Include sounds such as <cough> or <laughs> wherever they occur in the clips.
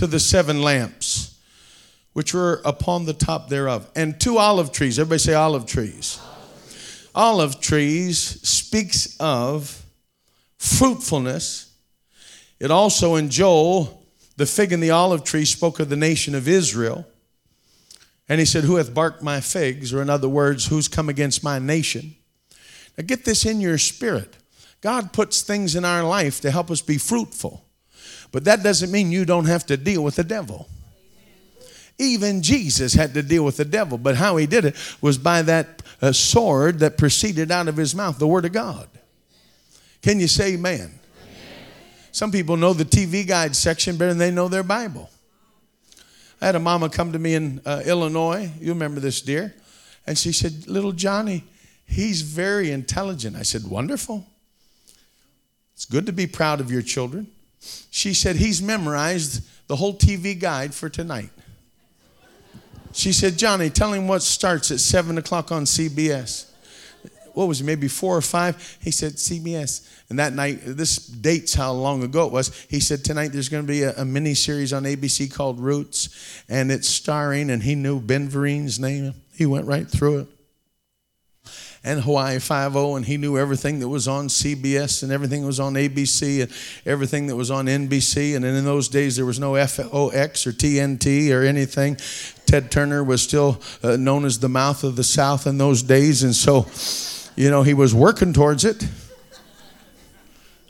to the seven lamps, which were upon the top thereof, and two olive trees. Everybody say olive trees. Olive trees speaks of fruitfulness. It also in Joel, the fig and the olive tree spoke of the nation of Israel. And he said, Who hath barked my figs? Or in other words, who's come against my nation? Now get this in your spirit. God puts things in our life to help us be fruitful. But that doesn't mean you don't have to deal with the devil. Even Jesus had to deal with the devil, but how he did it was by that uh, sword that proceeded out of his mouth, the word of God. Can you say amen? amen? Some people know the TV guide section better than they know their Bible. I had a mama come to me in uh, Illinois. You remember this, dear? And she said, Little Johnny, he's very intelligent. I said, Wonderful. It's good to be proud of your children. She said, He's memorized the whole TV guide for tonight. She said, Johnny, tell him what starts at 7 o'clock on CBS. What was it, maybe four or five? He said, CBS. And that night, this dates how long ago it was. He said, Tonight there's going to be a, a mini series on ABC called Roots, and it's starring, and he knew Ben Vereen's name. He went right through it and Hawaii Five-O, and he knew everything that was on CBS and everything that was on ABC and everything that was on NBC. And in those days, there was no FOX or TNT or anything. Ted Turner was still uh, known as the mouth of the South in those days, and so, you know, he was working towards it.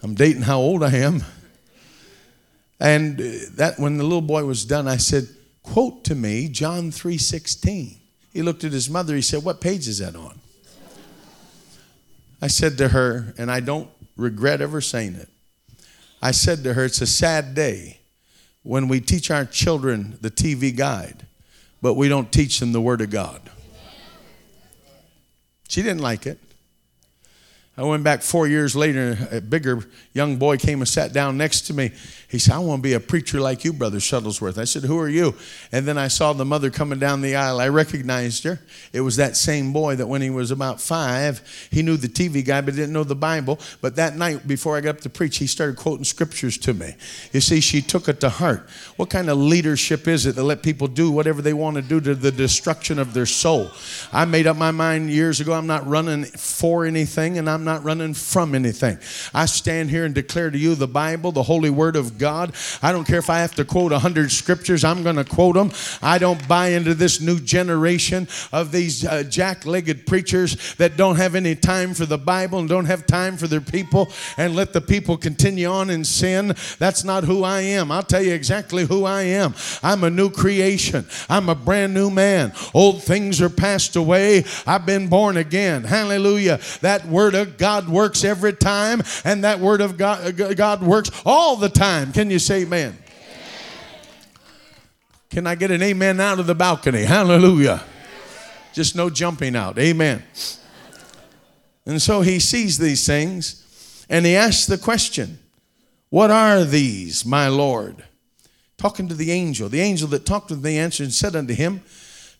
I'm dating how old I am. And uh, that when the little boy was done, I said, quote to me John 3:16. He looked at his mother, he said, What page is that on? I said to her, and I don't regret ever saying it, I said to her, It's a sad day when we teach our children the TV guide, but we don't teach them the Word of God. She didn't like it. I went back four years later, a bigger young boy came and sat down next to me. He said, I want to be a preacher like you, Brother Shuttlesworth. I said, Who are you? And then I saw the mother coming down the aisle. I recognized her. It was that same boy that when he was about five, he knew the TV guy but didn't know the Bible. But that night, before I got up to preach, he started quoting scriptures to me. You see, she took it to heart. What kind of leadership is it to let people do whatever they want to do to the destruction of their soul? I made up my mind years ago I'm not running for anything and I'm not not running from anything. I stand here and declare to you the Bible, the holy word of God. I don't care if I have to quote 100 scriptures, I'm going to quote them. I don't buy into this new generation of these uh, jack legged preachers that don't have any time for the Bible and don't have time for their people and let the people continue on in sin. That's not who I am. I'll tell you exactly who I am. I'm a new creation, I'm a brand new man. Old things are passed away. I've been born again. Hallelujah. That word of God works every time, and that word of God, God works all the time. Can you say amen? Can I get an amen out of the balcony? Hallelujah. Just no jumping out. Amen. And so he sees these things and he asks the question, What are these, my Lord? Talking to the angel. The angel that talked with me answered and said unto him,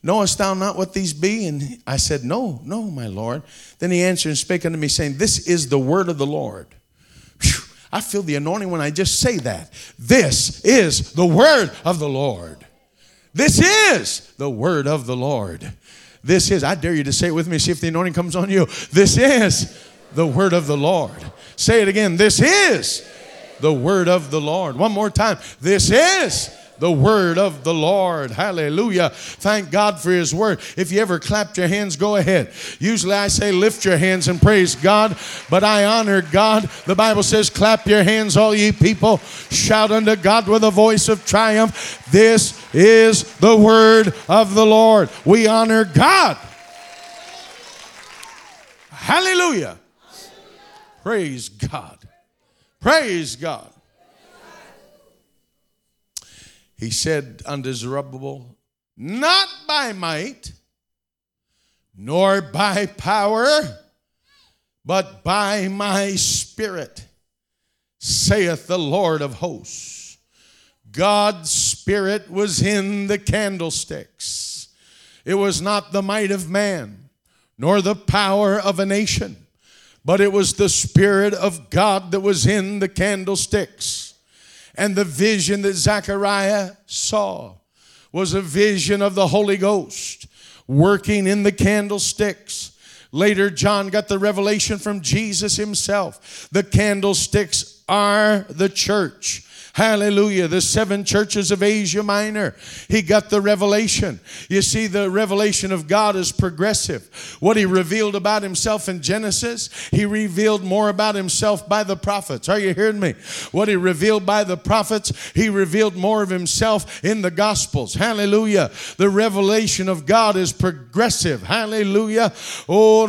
Knowest thou not what these be? And I said, No, no, my Lord. Then he answered and spake unto me, saying, This is the word of the Lord. I feel the anointing when I just say that. This is the word of the Lord. This is the word of the Lord. This is, I dare you to say it with me, see if the anointing comes on you. This is the word of the Lord. Say it again. This is the word of the Lord. One more time. This is the word of the Lord. Hallelujah. Thank God for his word. If you ever clapped your hands, go ahead. Usually I say lift your hands and praise God, but I honor God. The Bible says, clap your hands, all ye people. Shout unto God with a voice of triumph. This is the word of the Lord. We honor God. Hallelujah. Praise God. Praise God. He said unto Zerubbabel, Not by might, nor by power, but by my spirit, saith the Lord of hosts. God's spirit was in the candlesticks. It was not the might of man, nor the power of a nation, but it was the spirit of God that was in the candlesticks. And the vision that Zechariah saw was a vision of the Holy Ghost working in the candlesticks. Later, John got the revelation from Jesus himself. The candlesticks are the church. Hallelujah. The seven churches of Asia Minor. He got the revelation. You see, the revelation of God is progressive. What he revealed about himself in Genesis, he revealed more about himself by the prophets. Are you hearing me? What he revealed by the prophets, he revealed more of himself in the Gospels. Hallelujah. The revelation of God is progressive. Hallelujah. Oh,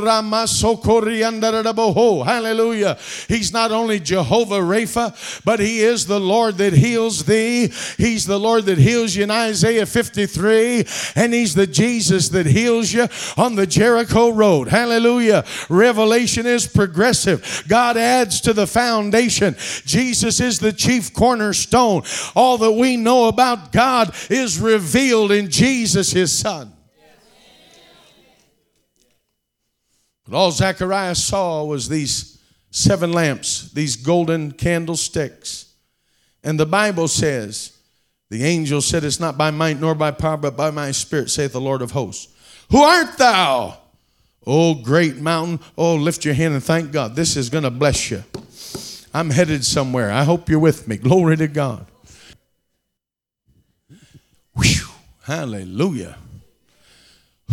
Hallelujah. He's not only Jehovah Rapha, but he is the Lord that heals thee. He's the Lord that heals you in Isaiah 53, and He's the Jesus that heals you on the Jericho Road. Hallelujah. Revelation is progressive. God adds to the foundation. Jesus is the chief cornerstone. All that we know about God is revealed in Jesus, His Son. But all Zechariah saw was these seven lamps, these golden candlesticks. And the Bible says, the angel said, It's not by might nor by power, but by my spirit, saith the Lord of hosts. Who art thou? Oh, great mountain. Oh, lift your hand and thank God. This is going to bless you. I'm headed somewhere. I hope you're with me. Glory to God. Whew. Hallelujah.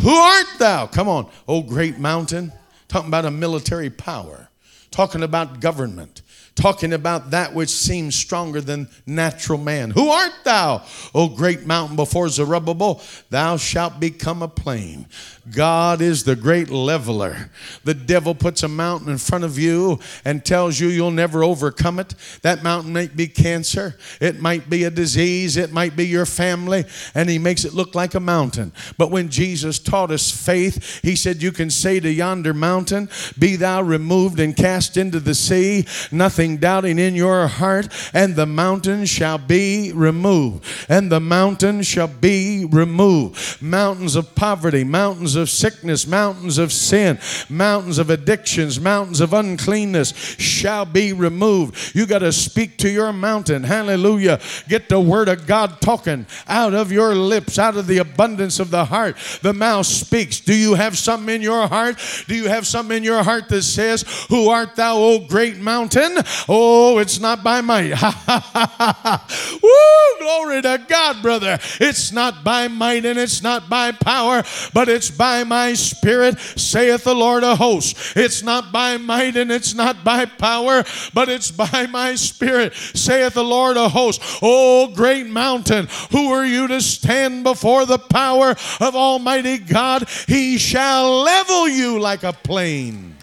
Who art thou? Come on. Oh, great mountain. Talking about a military power, talking about government talking about that which seems stronger than natural man. Who art thou, O great mountain before Zerubbabel? Thou shalt become a plain. God is the great leveler. The devil puts a mountain in front of you and tells you you'll never overcome it. That mountain might be cancer, it might be a disease, it might be your family, and he makes it look like a mountain. But when Jesus taught us faith, he said, You can say to yonder mountain, Be thou removed and cast into the sea, nothing doubting in your heart, and the mountain shall be removed. And the mountain shall be removed. Mountains of poverty, mountains of sickness, mountains of sin, mountains of addictions, mountains of uncleanness shall be removed. You got to speak to your mountain. Hallelujah. Get the word of God talking out of your lips, out of the abundance of the heart. The mouth speaks. Do you have something in your heart? Do you have something in your heart that says, Who art thou, O great mountain? Oh, it's not by might. <laughs> Woo, glory to God, brother. It's not by might and it's not by power, but it's by my spirit, saith the Lord of hosts. It's not by might and it's not by power, but it's by my spirit, saith the Lord of hosts. Oh, great mountain, who are you to stand before the power of Almighty God? He shall level you like a plain.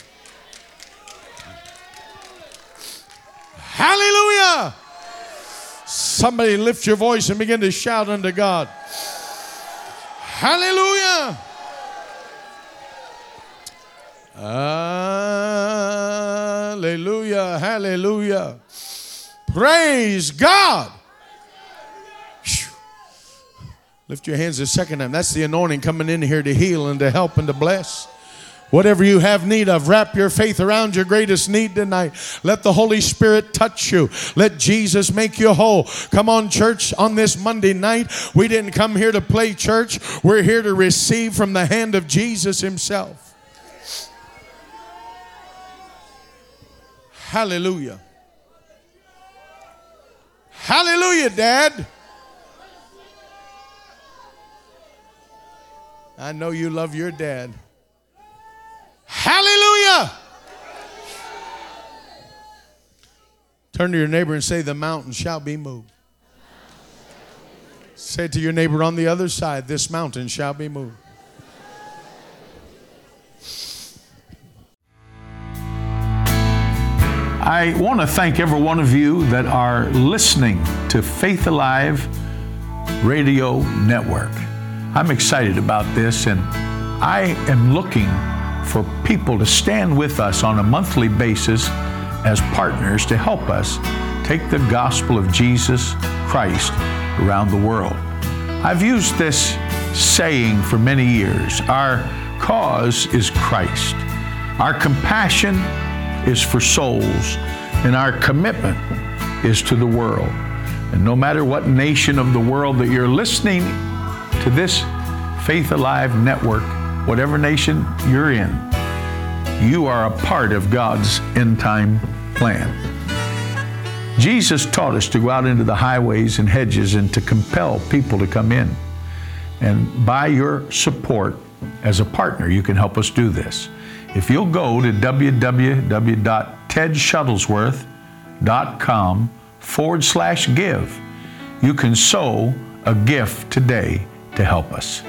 Hallelujah. Somebody lift your voice and begin to shout unto God. Hallelujah. Hallelujah. Hallelujah. Praise God. Lift your hands a second time. That's the anointing coming in here to heal and to help and to bless. Whatever you have need of, wrap your faith around your greatest need tonight. Let the Holy Spirit touch you. Let Jesus make you whole. Come on, church, on this Monday night. We didn't come here to play church, we're here to receive from the hand of Jesus Himself. Hallelujah. Hallelujah, Dad. I know you love your dad. Hallelujah. Turn to your neighbor and say, The mountain shall be moved. Say to your neighbor on the other side, This mountain shall be moved. I want to thank every one of you that are listening to Faith Alive Radio Network. I'm excited about this, and I am looking for people to stand with us on a monthly basis as partners to help us take the gospel of Jesus Christ around the world. I've used this saying for many years our cause is Christ, our compassion is for souls, and our commitment is to the world. And no matter what nation of the world that you're listening to this Faith Alive network, whatever nation you're in, you are a part of God's end time plan. Jesus taught us to go out into the highways and hedges and to compel people to come in. And by your support as a partner, you can help us do this. If you'll go to www.tedshuttlesworth.com forward slash give, you can sow a gift today to help us.